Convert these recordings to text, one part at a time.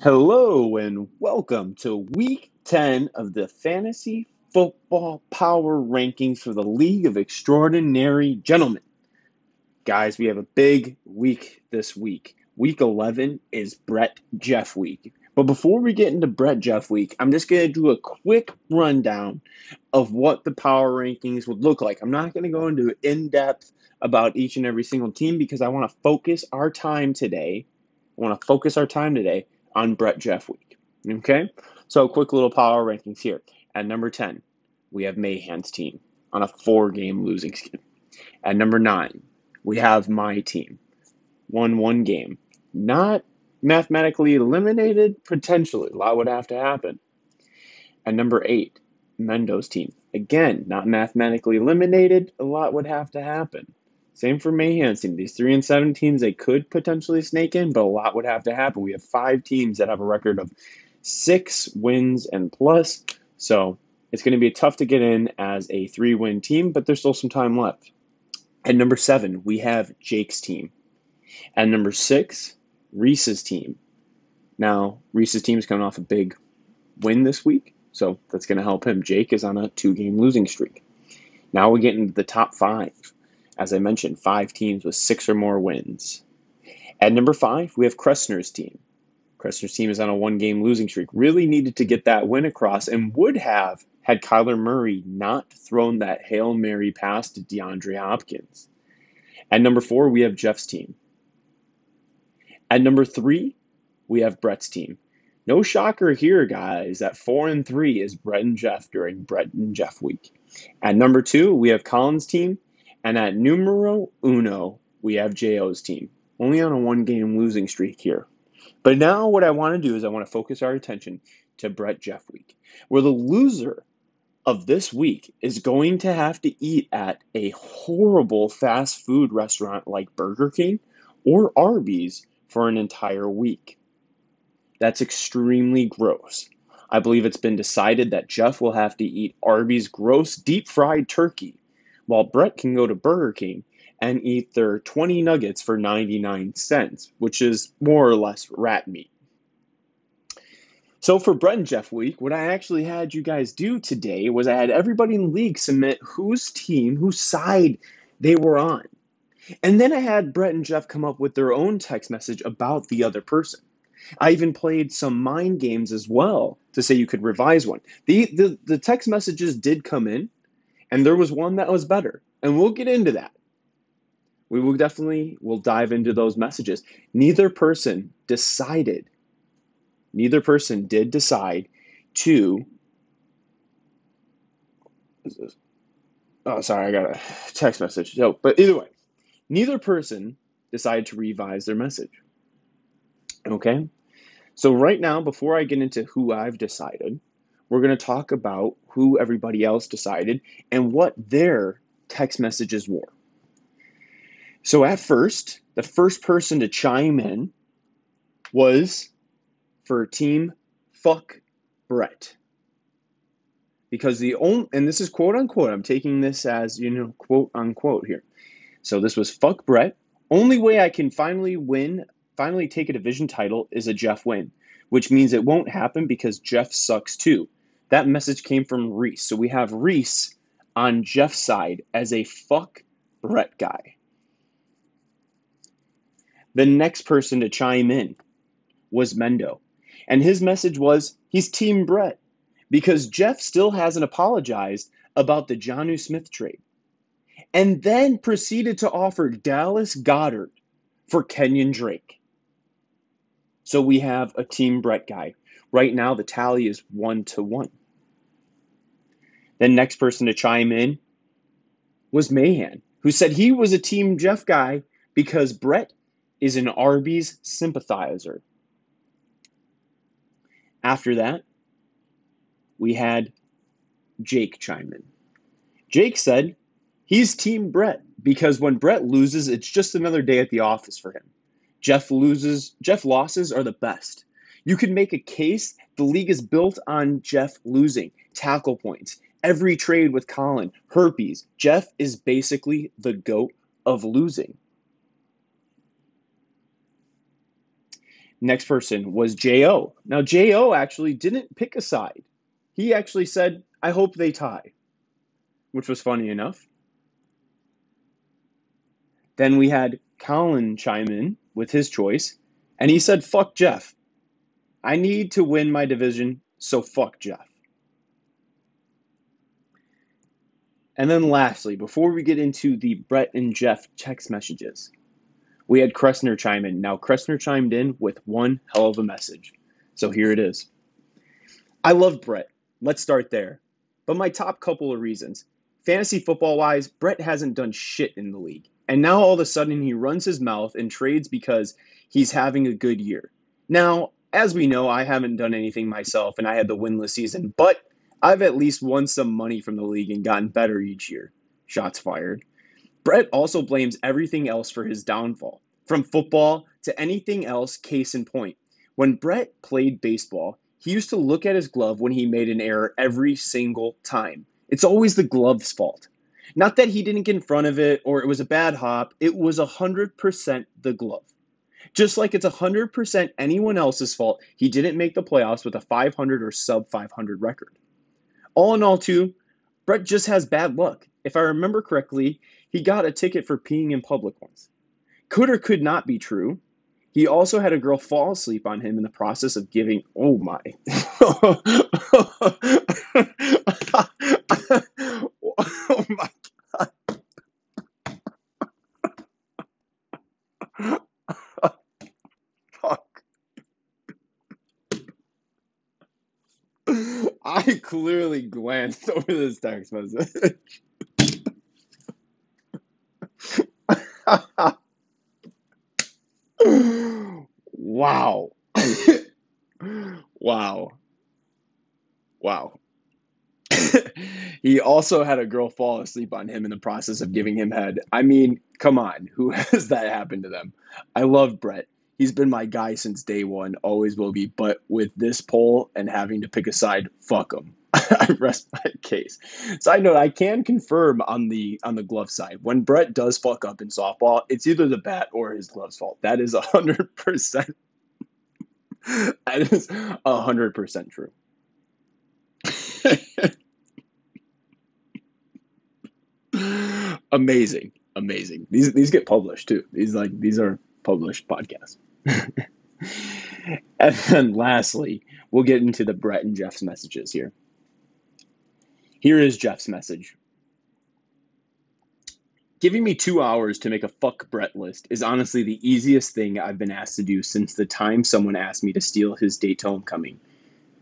Hello and welcome to week 10 of the Fantasy Football Power Rankings for the League of Extraordinary Gentlemen. Guys, we have a big week this week. Week 11 is Brett Jeff week. But before we get into Brett Jeff week, I'm just going to do a quick rundown of what the power rankings would look like. I'm not going to go into in depth about each and every single team because I want to focus our time today. I want to focus our time today on Brett Jeff week. Okay? So, quick little power rankings here. At number 10, we have Mayhan's team on a four game losing skid. At number 9, we have my team. Won one game. Not mathematically eliminated, potentially. A lot would have to happen. At number 8, Mendo's team. Again, not mathematically eliminated, a lot would have to happen. Same for Mayhan's team. These three and seven teams they could potentially snake in, but a lot would have to happen. We have five teams that have a record of six wins and plus, so it's going to be tough to get in as a three-win team, but there's still some time left. At number seven, we have Jake's team. At number six, Reese's team. Now, Reese's team is coming off a big win this week, so that's going to help him. Jake is on a two-game losing streak. Now we get into the top five. As I mentioned, five teams with six or more wins. At number five, we have Kressner's team. Kressner's team is on a one game losing streak. Really needed to get that win across and would have had Kyler Murray not thrown that Hail Mary pass to DeAndre Hopkins. At number four, we have Jeff's team. At number three, we have Brett's team. No shocker here, guys. At four and three is Brett and Jeff during Brett and Jeff week. At number two, we have Colin's team. And at numero uno, we have JO's team. Only on a one game losing streak here. But now what I want to do is I want to focus our attention to Brett Jeff week, where the loser of this week is going to have to eat at a horrible fast food restaurant like Burger King or Arby's for an entire week. That's extremely gross. I believe it's been decided that Jeff will have to eat Arby's gross deep fried turkey while Brett can go to Burger King and eat their 20 nuggets for 99 cents, which is more or less rat meat. So for Brett and Jeff week, what I actually had you guys do today was I had everybody in the league submit whose team, whose side they were on. And then I had Brett and Jeff come up with their own text message about the other person. I even played some mind games as well to say you could revise one. The, the, the text messages did come in, and there was one that was better. And we'll get into that. We will definitely will dive into those messages. Neither person decided, neither person did decide to Oh, sorry, I got a text message. So, but either way, neither person decided to revise their message. Okay? So right now, before I get into who I've decided, we're going to talk about who everybody else decided and what their text messages were. So at first, the first person to chime in was for team fuck Brett. Because the only, and this is quote unquote, I'm taking this as, you know, quote unquote here. So this was fuck Brett. Only way I can finally win, finally take a division title is a Jeff win, which means it won't happen because Jeff sucks too. That message came from Reese. So we have Reese on Jeff's side as a fuck Brett guy. The next person to chime in was Mendo. And his message was he's Team Brett because Jeff still hasn't apologized about the Jonnu Smith trade. And then proceeded to offer Dallas Goedert for Kenyon Drake. So we have a Team Brett guy. Right now, the tally is one to one. Then next person to chime in was Mahan, who said he was a Team Jeff guy because Brett is an Arby's sympathizer. After that, we had Jake chime in. Jake said he's Team Brett because when Brett loses, it's just another day at the office for him. Jeff loses, Jeff losses are the best. You can make a case the league is built on Jeff losing tackle points. Every trade with Colin, herpes. Jeff is basically the goat of losing. Next person was J.O. Now, J.O. actually didn't pick a side. He actually said, I hope they tie, which was funny enough. Then we had Colin chime in with his choice, and he said, fuck Jeff. I need to win my division, so fuck Jeff. And then lastly, before we get into the Brett and Jeff text messages, we had Kressner chime in. Now, Kressner chimed in with one hell of a message. So here it is. I love Brett. Let's start there. But my top couple of reasons. Fantasy football wise, Brett hasn't done shit in the league. And now all of a sudden he runs his mouth and trades because he's having a good year. Now, as we know, I haven't done anything myself and I had the winless season, but I've at least won some money from the league and gotten better each year. Shots fired. Brett also blames everything else for his downfall, from football to anything else, case in point. When Brett played baseball, he used to look at his glove when he made an error every single time. It's always the glove's fault. Not that he didn't get in front of it or it was a bad hop, it was 100% the glove. Just like it's 100% anyone else's fault he didn't make the playoffs with a 500 or sub 500 record. All in all, too, Brett just has bad luck. If I remember correctly, he got a ticket for peeing in public once. Could or could not be true. He also had a girl fall asleep on him in the process of giving. Oh my. oh my I clearly message. wow. wow. Wow. he also had a girl fall asleep on him in the process of giving him head. I mean, come on, who has that happened to them? I love Brett he's been my guy since day one, always will be. But with this poll and having to pick a side, fuck him. I rest my case. Side note: I can confirm on the on the glove side when Brett does fuck up in softball, it's either the bat or his glove's fault. That is hundred percent. That is hundred percent true. amazing, amazing. These these get published too. These like these are published podcasts. and then lastly, we'll get into the Brett and Jeff's messages here. Here is Jeff's message. Giving me two hours to make a fuck Brett list is honestly the easiest thing I've been asked to do since the time someone asked me to steal his date to homecoming.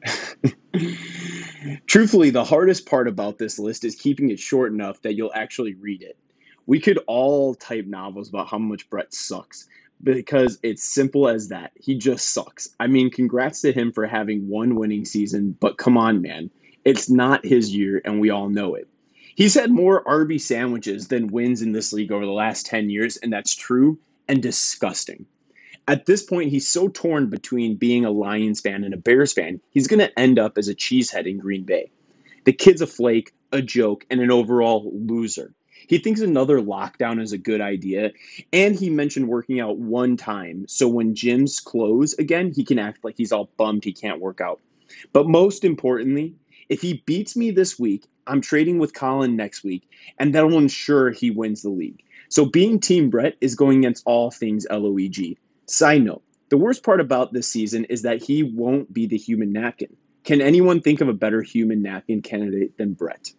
Truthfully, the hardest part about this list is keeping it short enough that you'll actually read it. We could all type novels about how much Brett sucks, because it's simple as that. He just sucks. I mean, congrats to him for having one winning season, but come on, man. It's not his year, and we all know it. He's had more Arby sandwiches than wins in this league over the last 10 years, and that's true and disgusting. At this point, he's so torn between being a Lions fan and a Bears fan, he's going to end up as a cheesehead in Green Bay. The kid's a flake, a joke, and an overall loser. He thinks another lockdown is a good idea. And he mentioned working out one time. So when gyms close again, he can act like he's all bummed he can't work out. But most importantly, if he beats me this week, I'm trading with Colin next week, and that'll ensure he wins the league. So being Team Brett is going against all things LOEG. Side note, the worst part about this season is that he won't be the human napkin. Can anyone think of a better human napkin candidate than Brett?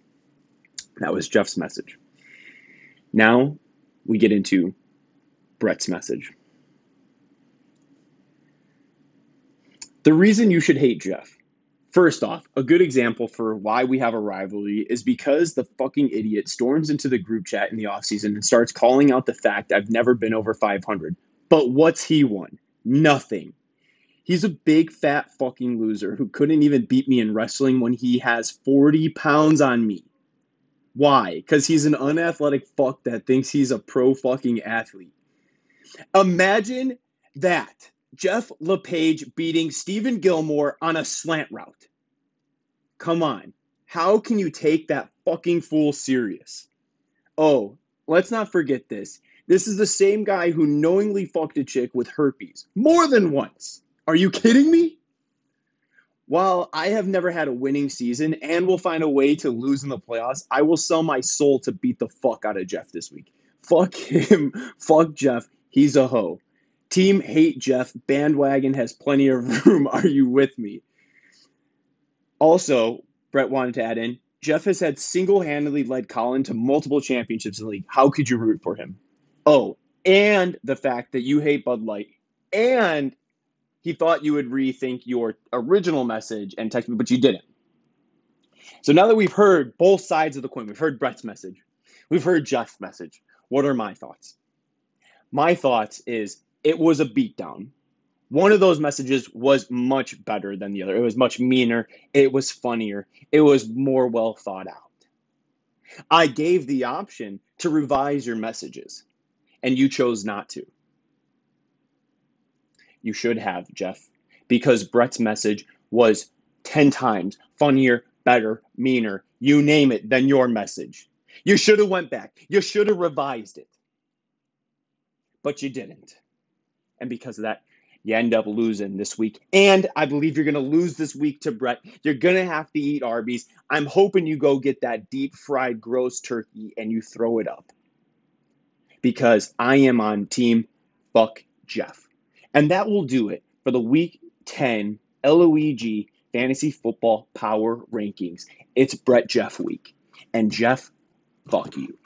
That was Jeff's message. Now we get into Brett's message. The reason you should hate Jeff. First off, a good example for why we have a rivalry is because the fucking idiot storms into the group chat in the offseason and starts calling out the fact I've never been over 500. But what's he won? Nothing. He's a big fat fucking loser who couldn't even beat me in wrestling when he has 40 pounds on me. Why? Because he's an unathletic fuck that thinks he's a pro fucking athlete. Imagine that. Jeff LePage beating Stephon Gilmore on a slant route. Come on. How can you take that fucking fool serious? Oh, let's not forget this. This is the same guy who knowingly fucked a chick with herpes more than once. Are you kidding me? While I have never had a winning season and will find a way to lose in the playoffs, I will sell my soul to beat the fuck out of Jeff this week. Fuck him. Fuck Jeff. He's a hoe. Team hate Jeff. Bandwagon has plenty of room. Are you with me? Also, Brett wanted to add in Jeff has had single handedly led Colin to multiple championships in the league. How could you root for him? Oh, and the fact that you hate Bud Light. And he thought you would rethink your original message and text me, but you didn't. So now that we've heard both sides of the coin, we've heard Brett's message, we've heard Jeff's message. What are my thoughts? My thoughts is it was a beatdown. One of those messages was much better than the other. It was much meaner. It was funnier. It was more well thought out. I gave the option to revise your messages, and you chose not to. You should have, Jeff, because Brett's message was 10 times funnier, better, meaner, you name it, than your message. You should have went back. You should have revised it. But you didn't. And because of that, you end up losing this week. And I believe you're going to lose this week to Brett. You're going to have to eat Arby's. I'm hoping you go get that deep fried gross turkey and you throw it up. Because I am on team fuck Jeff. And that will do it for the week 10 LOEG fantasy football power rankings. It's Brett Jeff week. And Jeff, fuck you.